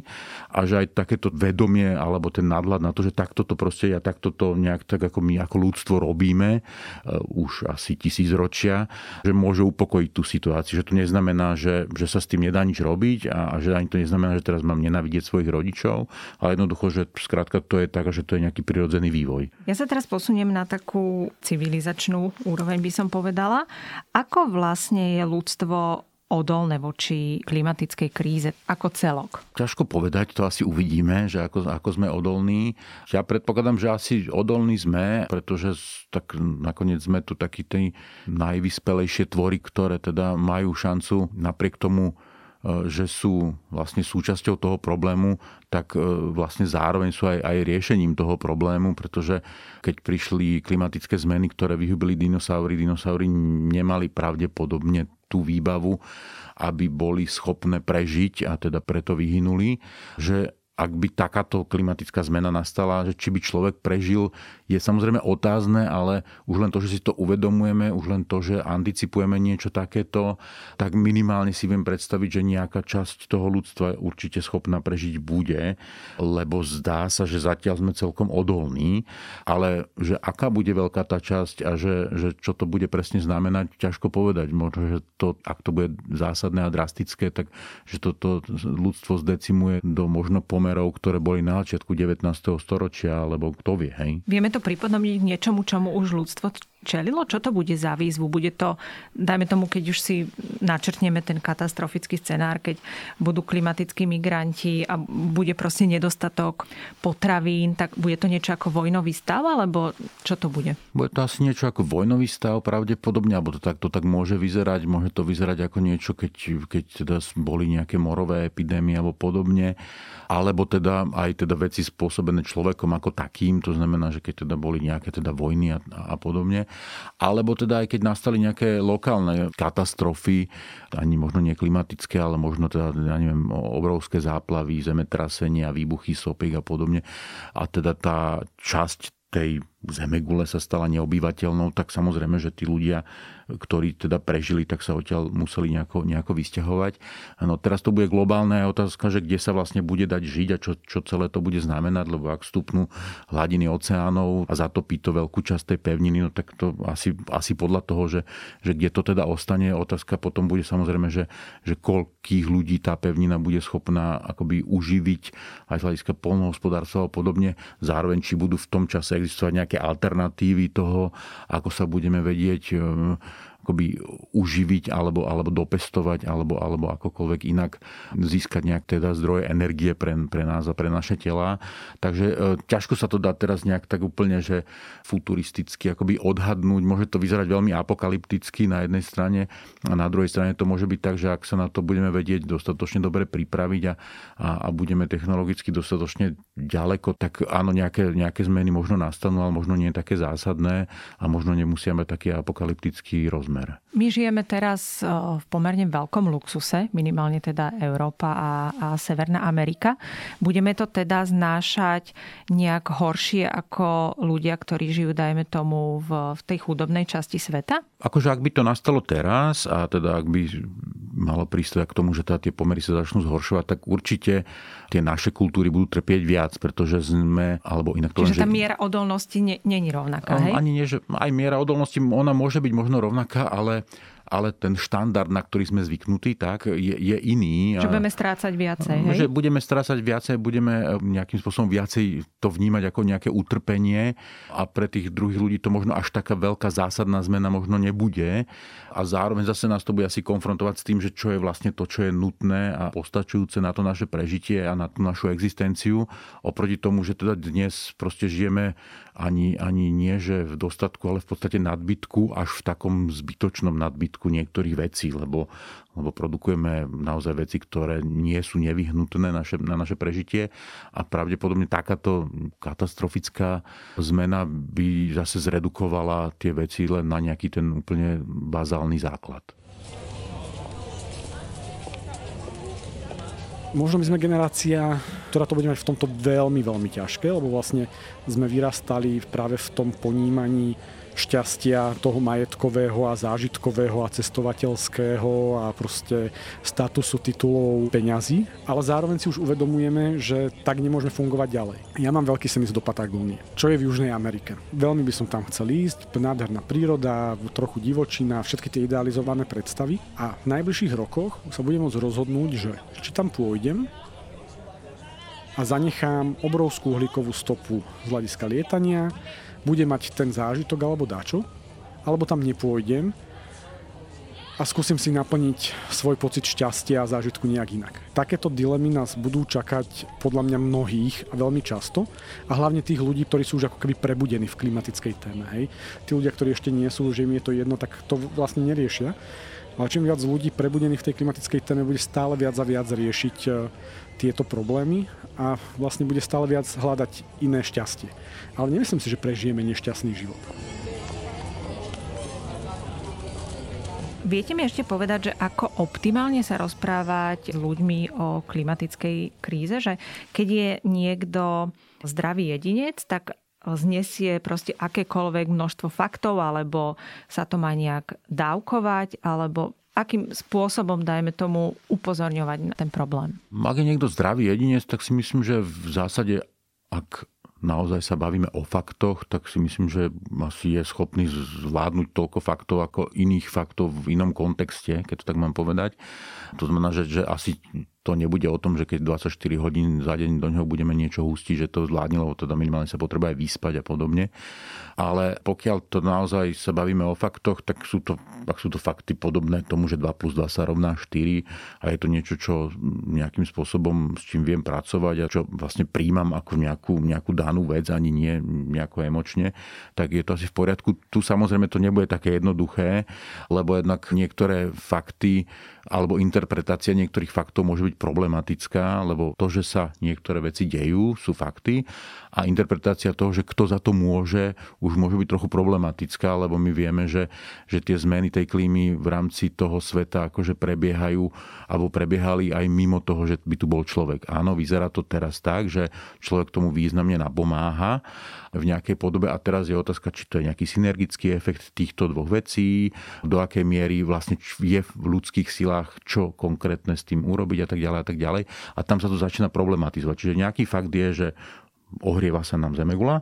a že aj takéto vedomie alebo ten nadhľad na to, že takto to proste ja takto to nejak tak ako my ako ľudstvo robíme uh, už asi tisíc ročia, že môže upokojiť tú situáciu, že to neznamená, že, že sa s tým nedá nič robiť a, a že ani to neznamená, že teraz mám nenávidieť svojich rodičov, ale jednoducho, že skrátka to je tak, že to je nejaký prirodzený vývoj. Ja sa teraz posuniem na takú civilizačnú civilizačnú úroveň by som povedala. Ako vlastne je ľudstvo odolné voči klimatickej kríze ako celok? Ťažko povedať, to asi uvidíme, že ako, ako sme odolní. Ja predpokladám, že asi odolní sme, pretože tak nakoniec sme tu takí tej najvyspelejšie tvory, ktoré teda majú šancu napriek tomu že sú vlastne súčasťou toho problému, tak e, vlastne zároveň sú aj, aj riešením toho problému, pretože keď prišli klimatické zmeny, ktoré vyhubili dinosaury, dinosaury nemali pravdepodobne tú výbavu, aby boli schopné prežiť a teda preto vyhynuli, že ak by takáto klimatická zmena nastala, že či by človek prežil, je samozrejme otázne, ale už len to, že si to uvedomujeme, už len to, že anticipujeme niečo takéto, tak minimálne si viem predstaviť, že nejaká časť toho ľudstva určite schopná prežiť bude, lebo zdá sa, že zatiaľ sme celkom odolní, ale že aká bude veľká tá časť a že, že čo to bude presne znamenať, ťažko povedať. Možno, že to, ak to bude zásadné a drastické, tak že toto ľudstvo zdecimuje do možno pomer pomerov, ktoré boli na začiatku 19. storočia, alebo kto vie, hej? Vieme to pripodobniť niečomu, čomu už ľudstvo čelilo? Čo to bude za výzvu? Bude to, dajme tomu, keď už si načrtneme ten katastrofický scenár, keď budú klimatickí migranti a bude proste nedostatok potravín, tak bude to niečo ako vojnový stav, alebo čo to bude? Bude to asi niečo ako vojnový stav pravdepodobne, alebo to tak, to tak môže vyzerať. Môže to vyzerať ako niečo, keď, keď teda boli nejaké morové epidémie alebo podobne alebo teda aj teda veci spôsobené človekom ako takým, to znamená, že keď teda boli nejaké teda vojny a, a podobne, alebo teda aj keď nastali nejaké lokálne katastrofy, ani možno nie klimatické, ale možno teda, ja neviem, obrovské záplavy, zemetrasenia, výbuchy sopiek a podobne. A teda tá časť tej zemegule sa stala neobyvateľnou, tak samozrejme, že tí ľudia ktorí teda prežili, tak sa odtiaľ museli nejako, nejako vysťahovať. No teraz to bude globálna otázka, že kde sa vlastne bude dať žiť a čo, čo celé to bude znamenať, lebo ak vstupnú hladiny oceánov a zatopí to veľkú časť tej pevniny, no tak to asi, asi podľa toho, že, že kde to teda ostane, otázka potom bude samozrejme, že, že koľkých ľudí tá pevnina bude schopná akoby uživiť aj z hľadiska polnohospodárstva a podobne. Zároveň, či budú v tom čase existovať nejaké alternatívy toho, ako sa budeme vedieť akoby uživiť alebo, alebo dopestovať alebo, alebo akokoľvek inak získať nejak teda zdroje energie pre, pre nás a pre naše tela. Takže e, ťažko sa to dá teraz nejak tak úplne, že futuristicky akoby odhadnúť. Môže to vyzerať veľmi apokalypticky na jednej strane a na druhej strane to môže byť tak, že ak sa na to budeme vedieť dostatočne dobre pripraviť a, a, a budeme technologicky dostatočne ďaleko, tak áno, nejaké, nejaké zmeny možno nastanú, ale možno nie také zásadné a možno nemusia mať taký apokalyptický rozmer rozmer. My žijeme teraz v pomerne veľkom luxuse, minimálne teda Európa a, a Severná Amerika. Budeme to teda znášať nejak horšie ako ľudia, ktorí žijú, dajme tomu, v, v tej chudobnej časti sveta? Akože ak by to nastalo teraz a teda ak by malo prísť k tomu, že teda tie pomery sa začnú zhoršovať, tak určite tie naše kultúry budú trpieť viac, pretože sme, alebo inak to Čiže len, tá že... miera odolnosti není rovnaká, hej? Ani nie, že aj miera odolnosti, ona môže byť možno rovnaká, ale ale ten štandard, na ktorý sme zvyknutí, tak je, je iný. Že budeme strácať viacej, hej? Že budeme strácať viacej, budeme eh, nejakým spôsobom viacej to vnímať ako nejaké utrpenie a pre tých druhých ľudí to možno až taká veľká zásadná zmena možno nebude. A zároveň zase nás to bude asi konfrontovať s tým, že čo je vlastne to, čo je nutné a postačujúce na to naše prežitie a na tú našu existenciu. Oproti tomu, že teda dnes proste žijeme ani, ani nie, že v dostatku, ale v podstate nadbytku, až v takom zbytočnom nadbytku niektorých vecí, lebo, lebo produkujeme naozaj veci, ktoré nie sú nevyhnutné naše, na naše prežitie a pravdepodobne takáto katastrofická zmena by zase zredukovala tie veci len na nejaký ten úplne bazálny základ. Možno my sme generácia, ktorá to bude mať v tomto veľmi, veľmi ťažké, lebo vlastne sme vyrastali práve v tom ponímaní šťastia toho majetkového a zážitkového a cestovateľského a proste statusu titulov peňazí, ale zároveň si už uvedomujeme, že tak nemôžeme fungovať ďalej. Ja mám veľký sen do Patagónie, čo je v Južnej Amerike. Veľmi by som tam chcel ísť, nádherná príroda, trochu divočina, všetky tie idealizované predstavy a v najbližších rokoch sa budem môcť rozhodnúť, že či tam pôjdem a zanechám obrovskú uhlíkovú stopu z hľadiska lietania, bude mať ten zážitok alebo dačo, alebo tam nepôjdem a skúsim si naplniť svoj pocit šťastia a zážitku nejak inak. Takéto dilemy nás budú čakať podľa mňa mnohých a veľmi často a hlavne tých ľudí, ktorí sú už ako keby prebudení v klimatickej téme. Hej. Tí ľudia, ktorí ešte nie sú, že im je to jedno, tak to vlastne neriešia. Ale čím viac ľudí prebudených v tej klimatickej téme bude stále viac a viac riešiť e, tieto problémy a vlastne bude stále viac hľadať iné šťastie. Ale nemyslím si, že prežijeme nešťastný život. Viete mi ešte povedať, že ako optimálne sa rozprávať s ľuďmi o klimatickej kríze? Že keď je niekto zdravý jedinec, tak znesie proste akékoľvek množstvo faktov, alebo sa to má nejak dávkovať, alebo akým spôsobom, dajme tomu, upozorňovať na ten problém? Ak je niekto zdravý jedinec, tak si myslím, že v zásade, ak naozaj sa bavíme o faktoch, tak si myslím, že asi je schopný zvládnuť toľko faktov ako iných faktov v inom kontexte, keď to tak mám povedať. To znamená, že, že asi to nebude o tom, že keď 24 hodín za deň do neho budeme niečo hustiť, že to zvládne, lebo teda minimálne sa potrebuje aj vyspať a podobne. Ale pokiaľ to naozaj sa bavíme o faktoch, tak sú to, ak sú to fakty podobné tomu, že 2 plus 2 sa rovná 4 a je to niečo, čo nejakým spôsobom s čím viem pracovať a čo vlastne príjmam ako nejakú, nejakú danú vec, ani nie nejako emočne, tak je to asi v poriadku. Tu samozrejme to nebude také jednoduché, lebo jednak niektoré fakty alebo interpretácia niektorých faktov môže byť problematická, lebo to, že sa niektoré veci dejú, sú fakty a interpretácia toho, že kto za to môže, už môže byť trochu problematická, lebo my vieme, že, že tie zmeny tej klímy v rámci toho sveta akože prebiehajú alebo prebiehali aj mimo toho, že by tu bol človek. Áno, vyzerá to teraz tak, že človek tomu významne napomáha v nejakej podobe a teraz je otázka, či to je nejaký synergický efekt týchto dvoch vecí, do akej miery vlastne je v ľudských silách čo konkrétne s tým urobiť a tak ďalej a tak ďalej. A tam sa to začína problematizovať. Čiže nejaký fakt je, že ohrieva sa nám zemegula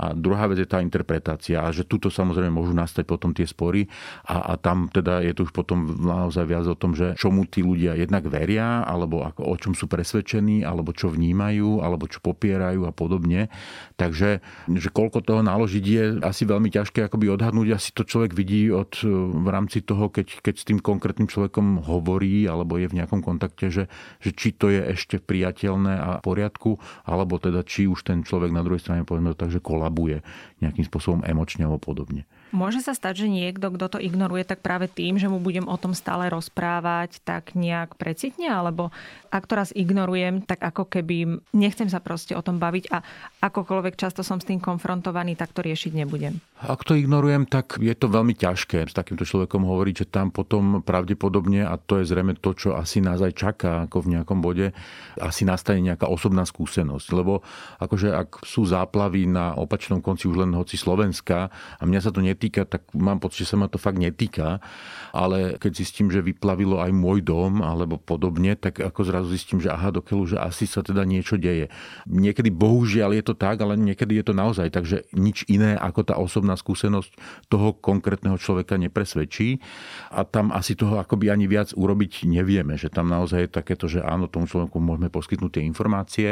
a druhá vec je tá interpretácia a že tuto samozrejme môžu nastať potom tie spory a, a tam teda je to už potom naozaj viac o tom, že čomu tí ľudia jednak veria, alebo ako, o čom sú presvedčení, alebo čo vnímajú, alebo čo popierajú a podobne. Takže že koľko toho naložiť je asi veľmi ťažké akoby odhadnúť. Asi to človek vidí od, v rámci toho, keď, keď s tým konkrétnym človekom hovorí alebo je v nejakom kontakte, že, že či to je ešte priateľné a v poriadku, alebo teda či už ten človek na druhej strane povedzme takže kolabuje kolabuje nejakým spôsobom emočne alebo podobne. Môže sa stať, že niekto, kto to ignoruje, tak práve tým, že mu budem o tom stále rozprávať, tak nejak precitne, alebo ak to raz ignorujem, tak ako keby nechcem sa proste o tom baviť a akokoľvek často som s tým konfrontovaný, tak to riešiť nebudem. Ak to ignorujem, tak je to veľmi ťažké s takýmto človekom hovoriť, že tam potom pravdepodobne, a to je zrejme to, čo asi nás aj čaká ako v nejakom bode, asi nastane nejaká osobná skúsenosť. Lebo akože ak sú záplavy na opačnom konci už len hoci Slovenska a mňa sa to netýka, netýka, tak mám pocit, že sa ma to fakt netýka. Ale keď zistím, že vyplavilo aj môj dom alebo podobne, tak ako zrazu zistím, že aha, dokeľu, že asi sa teda niečo deje. Niekedy bohužiaľ je to tak, ale niekedy je to naozaj. Takže nič iné ako tá osobná skúsenosť toho konkrétneho človeka nepresvedčí. A tam asi toho akoby ani viac urobiť nevieme. Že tam naozaj je takéto, že áno, tomu človeku môžeme poskytnúť tie informácie,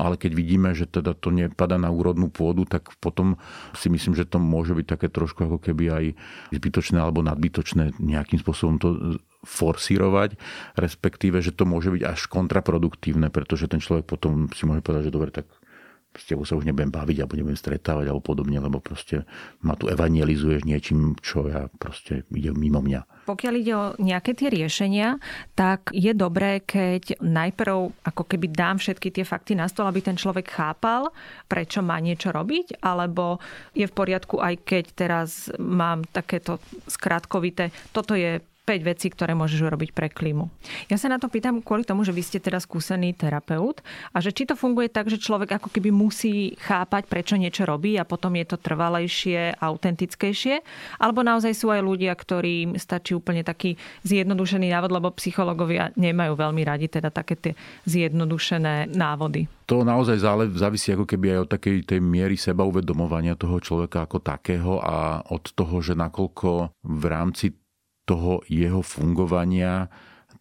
ale keď vidíme, že teda to nepada na úrodnú pôdu, tak potom si myslím, že to môže byť také trošku ako keby aj zbytočné alebo nadbytočné nejakým spôsobom to forsírovať, respektíve, že to môže byť až kontraproduktívne, pretože ten človek potom si môže povedať, že dobre, tak s tebou sa už nebudem baviť alebo nebudem stretávať alebo podobne, lebo proste ma tu evangelizuješ niečím, čo ja proste ide mimo mňa. Pokiaľ ide o nejaké tie riešenia, tak je dobré, keď najprv ako keby dám všetky tie fakty na stôl, aby ten človek chápal, prečo má niečo robiť, alebo je v poriadku aj keď teraz mám takéto skrátkovité, toto je 5 vecí, ktoré môžeš urobiť pre klímu. Ja sa na to pýtam kvôli tomu, že vy ste teraz skúsený terapeut a že či to funguje tak, že človek ako keby musí chápať, prečo niečo robí a potom je to trvalejšie, autentickejšie, alebo naozaj sú aj ľudia, ktorým stačí úplne taký zjednodušený návod, lebo psychológovia nemajú veľmi radi teda také tie zjednodušené návody. To naozaj závisí ako keby aj od takej tej miery seba uvedomovania toho človeka ako takého a od toho, že nakoľko v rámci toho jeho fungovania,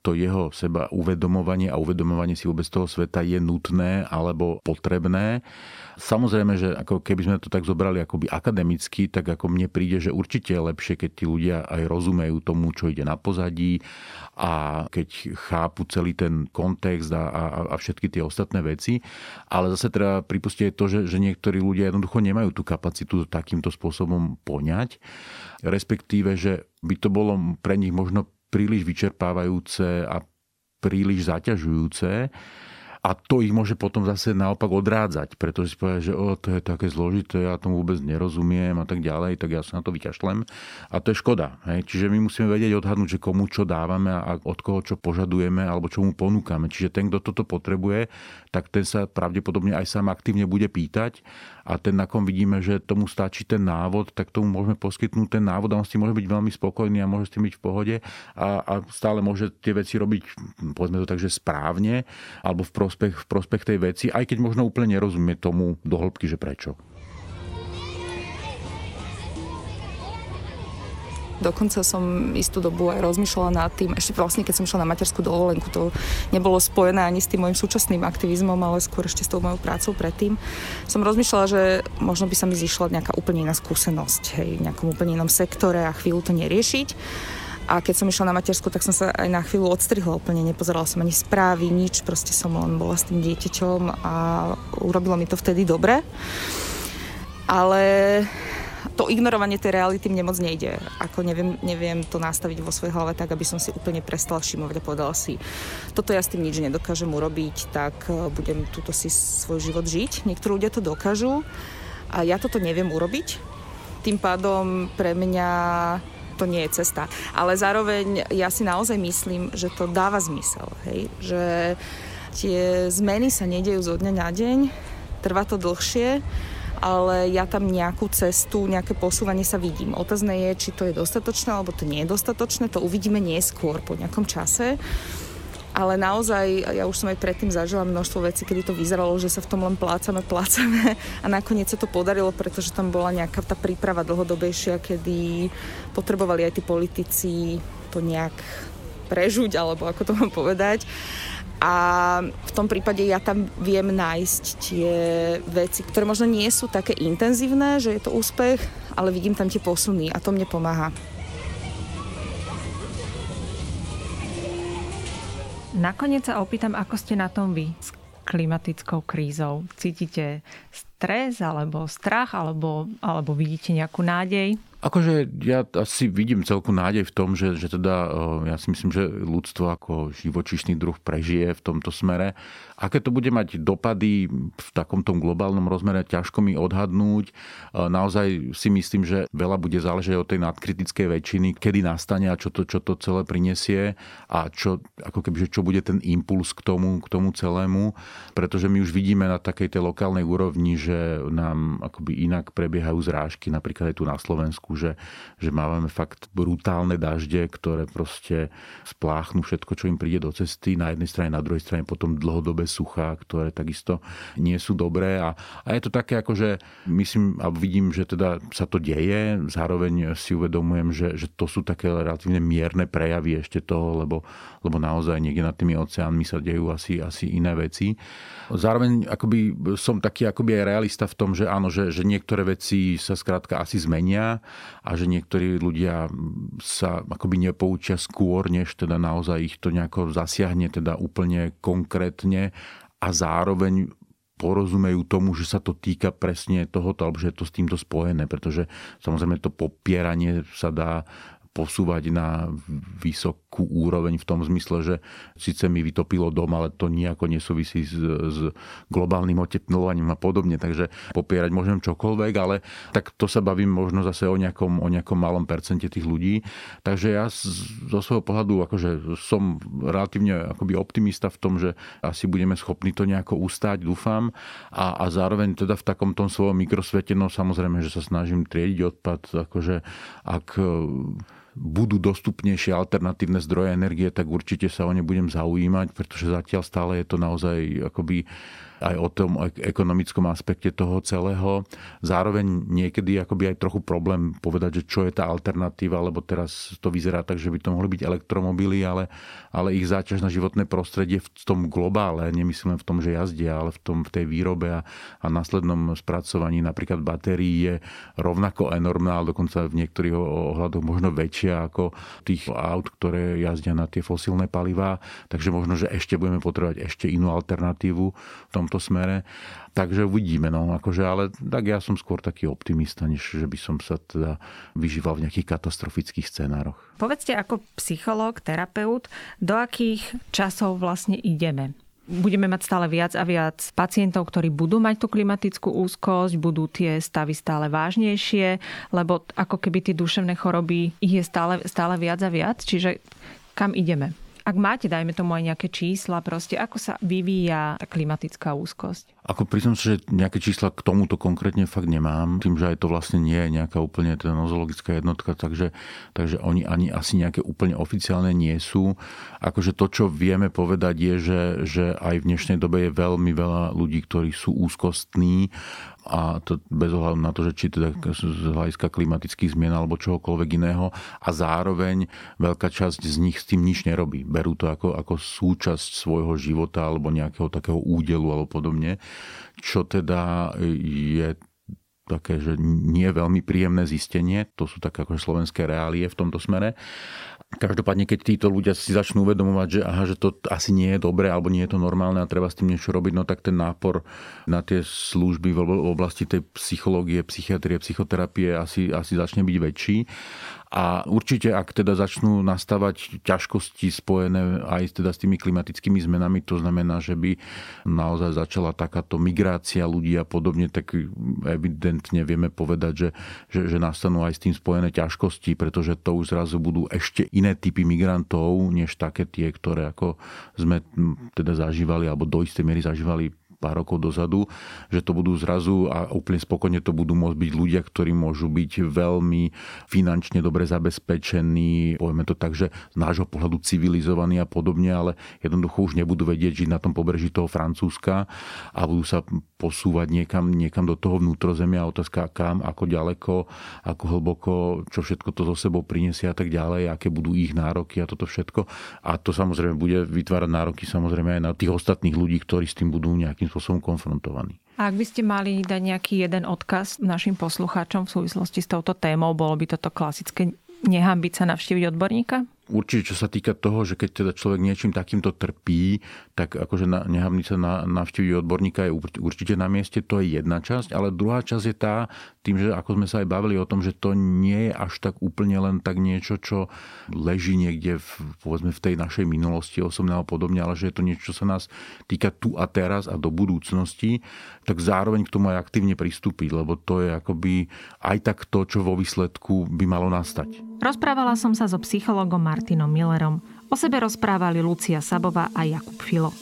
to jeho seba uvedomovanie a uvedomovanie si vôbec toho sveta je nutné alebo potrebné. Samozrejme, že ako keby sme to tak zobrali akoby akademicky, tak ako mne príde, že určite je lepšie, keď tí ľudia aj rozumejú tomu, čo ide na pozadí a keď chápu celý ten kontext a, a, a všetky tie ostatné veci. Ale zase treba pripustiť to, že, že niektorí ľudia jednoducho nemajú tú kapacitu takýmto spôsobom poňať. Respektíve, že by to bolo pre nich možno príliš vyčerpávajúce a príliš zaťažujúce a to ich môže potom zase naopak odrádzať, pretože si povedia, že o, to je také zložité, ja tomu vôbec nerozumiem a tak ďalej, tak ja sa na to vyťašlem. A to je škoda. Hej. Čiže my musíme vedieť odhadnúť, že komu čo dávame a od koho čo požadujeme alebo čo mu ponúkame. Čiže ten, kto toto potrebuje, tak ten sa pravdepodobne aj sám aktívne bude pýtať a ten, na kom vidíme, že tomu stačí ten návod, tak tomu môžeme poskytnúť ten návod a on s tým môže byť veľmi spokojný a môže s tým byť v pohode a, a stále môže tie veci robiť, povedzme to tak, že správne alebo v prospech, v prospech tej veci, aj keď možno úplne nerozumie tomu do hĺbky, že prečo. Dokonca som istú dobu aj rozmýšľala nad tým, ešte vlastne keď som išla na materskú dovolenku, to nebolo spojené ani s tým môjim súčasným aktivizmom, ale skôr ešte s tou mojou prácou predtým. Som rozmýšľala, že možno by sa mi zišla nejaká úplne iná skúsenosť, hej, v nejakom úplne inom sektore a chvíľu to neriešiť. A keď som išla na matersku, tak som sa aj na chvíľu odstrihla úplne, nepozerala som ani správy, nič, proste som len bola s tým dieťaťom a urobilo mi to vtedy dobre. Ale to ignorovanie tej reality mne moc nejde. Ako neviem, neviem to nastaviť vo svojej hlave tak, aby som si úplne prestala všimovať a povedala si, toto ja s tým nič nedokážem urobiť, tak e, budem túto si svoj život žiť. Niektorí ľudia to dokážu a ja toto neviem urobiť. Tým pádom pre mňa to nie je cesta. Ale zároveň ja si naozaj myslím, že to dáva zmysel. Hej? Že tie zmeny sa nedejú zo dňa na deň, trvá to dlhšie ale ja tam nejakú cestu, nejaké posúvanie sa vidím. Otázne je, či to je dostatočné, alebo to nie je dostatočné, to uvidíme neskôr po nejakom čase. Ale naozaj, ja už som aj predtým zažila množstvo vecí, kedy to vyzeralo, že sa v tom len plácame, plácame a nakoniec sa to podarilo, pretože tam bola nejaká tá príprava dlhodobejšia, kedy potrebovali aj tí politici to nejak prežuť, alebo ako to mám povedať a v tom prípade ja tam viem nájsť tie veci, ktoré možno nie sú také intenzívne, že je to úspech, ale vidím tam tie posuny a to mne pomáha. Nakoniec sa opýtam, ako ste na tom vy s klimatickou krízou. Cítite stres alebo strach alebo, alebo vidíte nejakú nádej? Akože ja asi vidím celku nádej v tom, že, že teda ja si myslím, že ľudstvo ako živočišný druh prežije v tomto smere. Aké to bude mať dopady v takomto globálnom rozmere, ťažko mi odhadnúť. Naozaj si myslím, že veľa bude záležať od tej nadkritickej väčšiny, kedy nastane a čo to, čo to celé prinesie a čo, ako keby, že čo bude ten impuls k tomu, k tomu celému. Pretože my už vidíme na takej tej lokálnej úrovni, že nám akoby inak prebiehajú zrážky, napríklad aj tu na Slovensku že, že máme fakt brutálne dažde, ktoré proste spláchnú všetko, čo im príde do cesty. Na jednej strane, na druhej strane potom dlhodobé suchá, ktoré takisto nie sú dobré. A, a je to také, ako že myslím a vidím, že teda sa to deje. Zároveň si uvedomujem, že, že to sú také relatívne mierne prejavy ešte toho, lebo, lebo naozaj niekde nad tými oceánmi sa dejú asi, asi iné veci. Zároveň akoby som taký akoby aj realista v tom, že áno, že, že niektoré veci sa skrátka asi zmenia a že niektorí ľudia sa akoby nepoučia skôr, než teda naozaj ich to nejako zasiahne teda úplne konkrétne a zároveň porozumejú tomu, že sa to týka presne tohoto, alebo že je to s týmto spojené, pretože samozrejme to popieranie sa dá posúvať na vysokú úroveň v tom zmysle, že síce mi vytopilo dom, ale to nejako nesúvisí s, s globálnym oteplovaním a podobne, takže popierať môžem čokoľvek, ale tak to sa bavím možno zase o nejakom, o nejakom malom percente tých ľudí. Takže ja zo svojho pohľadu akože som relatívne akoby optimista v tom, že asi budeme schopní to nejako ustať, dúfam. A, a zároveň teda v takom tom svojom mikrosvete, no samozrejme, že sa snažím triediť odpad, akože ak budú dostupnejšie alternatívne zdroje energie, tak určite sa o ne budem zaujímať, pretože zatiaľ stále je to naozaj akoby aj o tom ekonomickom aspekte toho celého. Zároveň niekedy akoby aj trochu problém povedať, že čo je tá alternatíva, lebo teraz to vyzerá tak, že by to mohli byť elektromobily, ale, ale ich záťaž na životné prostredie v tom globále, nemyslím v tom, že jazdia, ale v, tom, v tej výrobe a, a následnom spracovaní napríklad batérií je rovnako enormná, ale dokonca v niektorých ohľadoch možno väčšia ako tých aut, ktoré jazdia na tie fosílne palivá. Takže možno, že ešte budeme potrebovať ešte inú alternatívu v tom tomto smere. Takže uvidíme, no, akože, ale tak ja som skôr taký optimista, než že by som sa teda vyžíval v nejakých katastrofických scenároch. Povedzte ako psychológ, terapeut, do akých časov vlastne ideme? budeme mať stále viac a viac pacientov, ktorí budú mať tú klimatickú úzkosť, budú tie stavy stále vážnejšie, lebo ako keby tie duševné choroby ich je stále, stále viac a viac. Čiže kam ideme? Ak máte, dajme tomu aj nejaké čísla, proste ako sa vyvíja tá klimatická úzkosť? Ako priznám sa, že nejaké čísla k tomuto konkrétne fakt nemám. Tým, že aj to vlastne nie je nejaká úplne teda nozologická jednotka, takže, takže oni ani asi nejaké úplne oficiálne nie sú. Akože to, čo vieme povedať je, že, že aj v dnešnej dobe je veľmi veľa ľudí, ktorí sú úzkostní a to bez ohľadu na to, že či teda z hľadiska klimatických zmien alebo čohokoľvek iného a zároveň veľká časť z nich s tým nič nerobí. Berú to ako, ako súčasť svojho života alebo nejakého takého údelu alebo podobne, čo teda je také, že nie veľmi príjemné zistenie. To sú také ako slovenské reálie v tomto smere. Každopádne, keď títo ľudia si začnú uvedomovať, že, aha, že to asi nie je dobré alebo nie je to normálne a treba s tým niečo robiť, no tak ten nápor na tie služby v oblasti tej psychológie, psychiatrie, psychoterapie asi, asi začne byť väčší. A určite, ak teda začnú nastávať ťažkosti spojené aj teda s tými klimatickými zmenami, to znamená, že by naozaj začala takáto migrácia ľudí a podobne, tak evidentne vieme povedať, že, že, že nastanú aj s tým spojené ťažkosti, pretože to už zrazu budú ešte iné typy migrantov, než také tie, ktoré ako sme teda zažívali, alebo do istej miery zažívali pár rokov dozadu, že to budú zrazu a úplne spokojne to budú môcť byť ľudia, ktorí môžu byť veľmi finančne dobre zabezpečení, povieme to tak, že z nášho pohľadu civilizovaní a podobne, ale jednoducho už nebudú vedieť žiť na tom pobreží toho Francúzska a budú sa posúvať niekam, niekam do toho vnútrozemia. Otázka kam, ako ďaleko, ako hlboko, čo všetko to zo sebou prinesie a tak ďalej, aké budú ich nároky a toto všetko. A to samozrejme bude vytvárať nároky samozrejme aj na tých ostatných ľudí, ktorí s tým budú nejakým spôsobom konfrontovaní. A ak by ste mali dať nejaký jeden odkaz našim poslucháčom v súvislosti s touto témou, bolo by toto klasické nehambiť sa navštíviť odborníka? určite, čo sa týka toho, že keď teda človek niečím takýmto trpí, tak akože nehamniť sa na, navštíviť odborníka je určite na mieste, to je jedna časť, ale druhá časť je tá, tým, že ako sme sa aj bavili o tom, že to nie je až tak úplne len tak niečo, čo leží niekde v, povedzme v tej našej minulosti osobne a podobne, ale že je to niečo, čo sa nás týka tu a teraz a do budúcnosti, tak zároveň k tomu aj aktívne pristúpiť, lebo to je akoby aj tak to, čo vo výsledku by malo nastať. Rozprávala som sa so psychologom Martinom Millerom. O sebe rozprávali Lucia Sabová a Jakub Filo.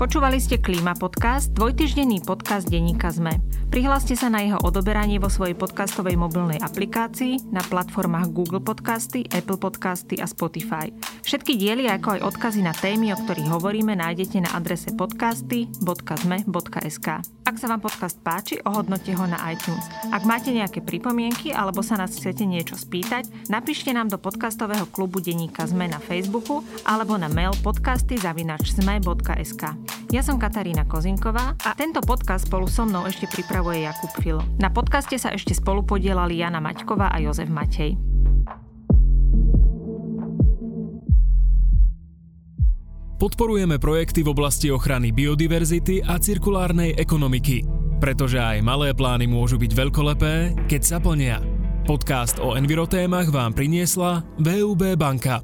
Počúvali ste Klíma podcast, dvojtyždenný podcast denníka ZME. Prihláste sa na jeho odoberanie vo svojej podcastovej mobilnej aplikácii na platformách Google Podcasty, Apple Podcasty a Spotify. Všetky diely ako aj odkazy na témy, o ktorých hovoríme, nájdete na adrese podcasty.zme.sk. Ak sa vám podcast páči, ohodnote ho na iTunes. Ak máte nejaké pripomienky alebo sa nás chcete niečo spýtať, napíšte nám do podcastového klubu denníka ZME na Facebooku alebo na mail podcasty.zme.sk. Ja som Katarína Kozinková a tento podcast spolu so mnou ešte pripravuje Jakub Filo. Na podcaste sa ešte spolu podielali Jana Maťková a Jozef Matej. Podporujeme projekty v oblasti ochrany biodiverzity a cirkulárnej ekonomiky, pretože aj malé plány môžu byť veľkolepé, keď sa plnia. Podcast o envirotémach vám priniesla VUB banka.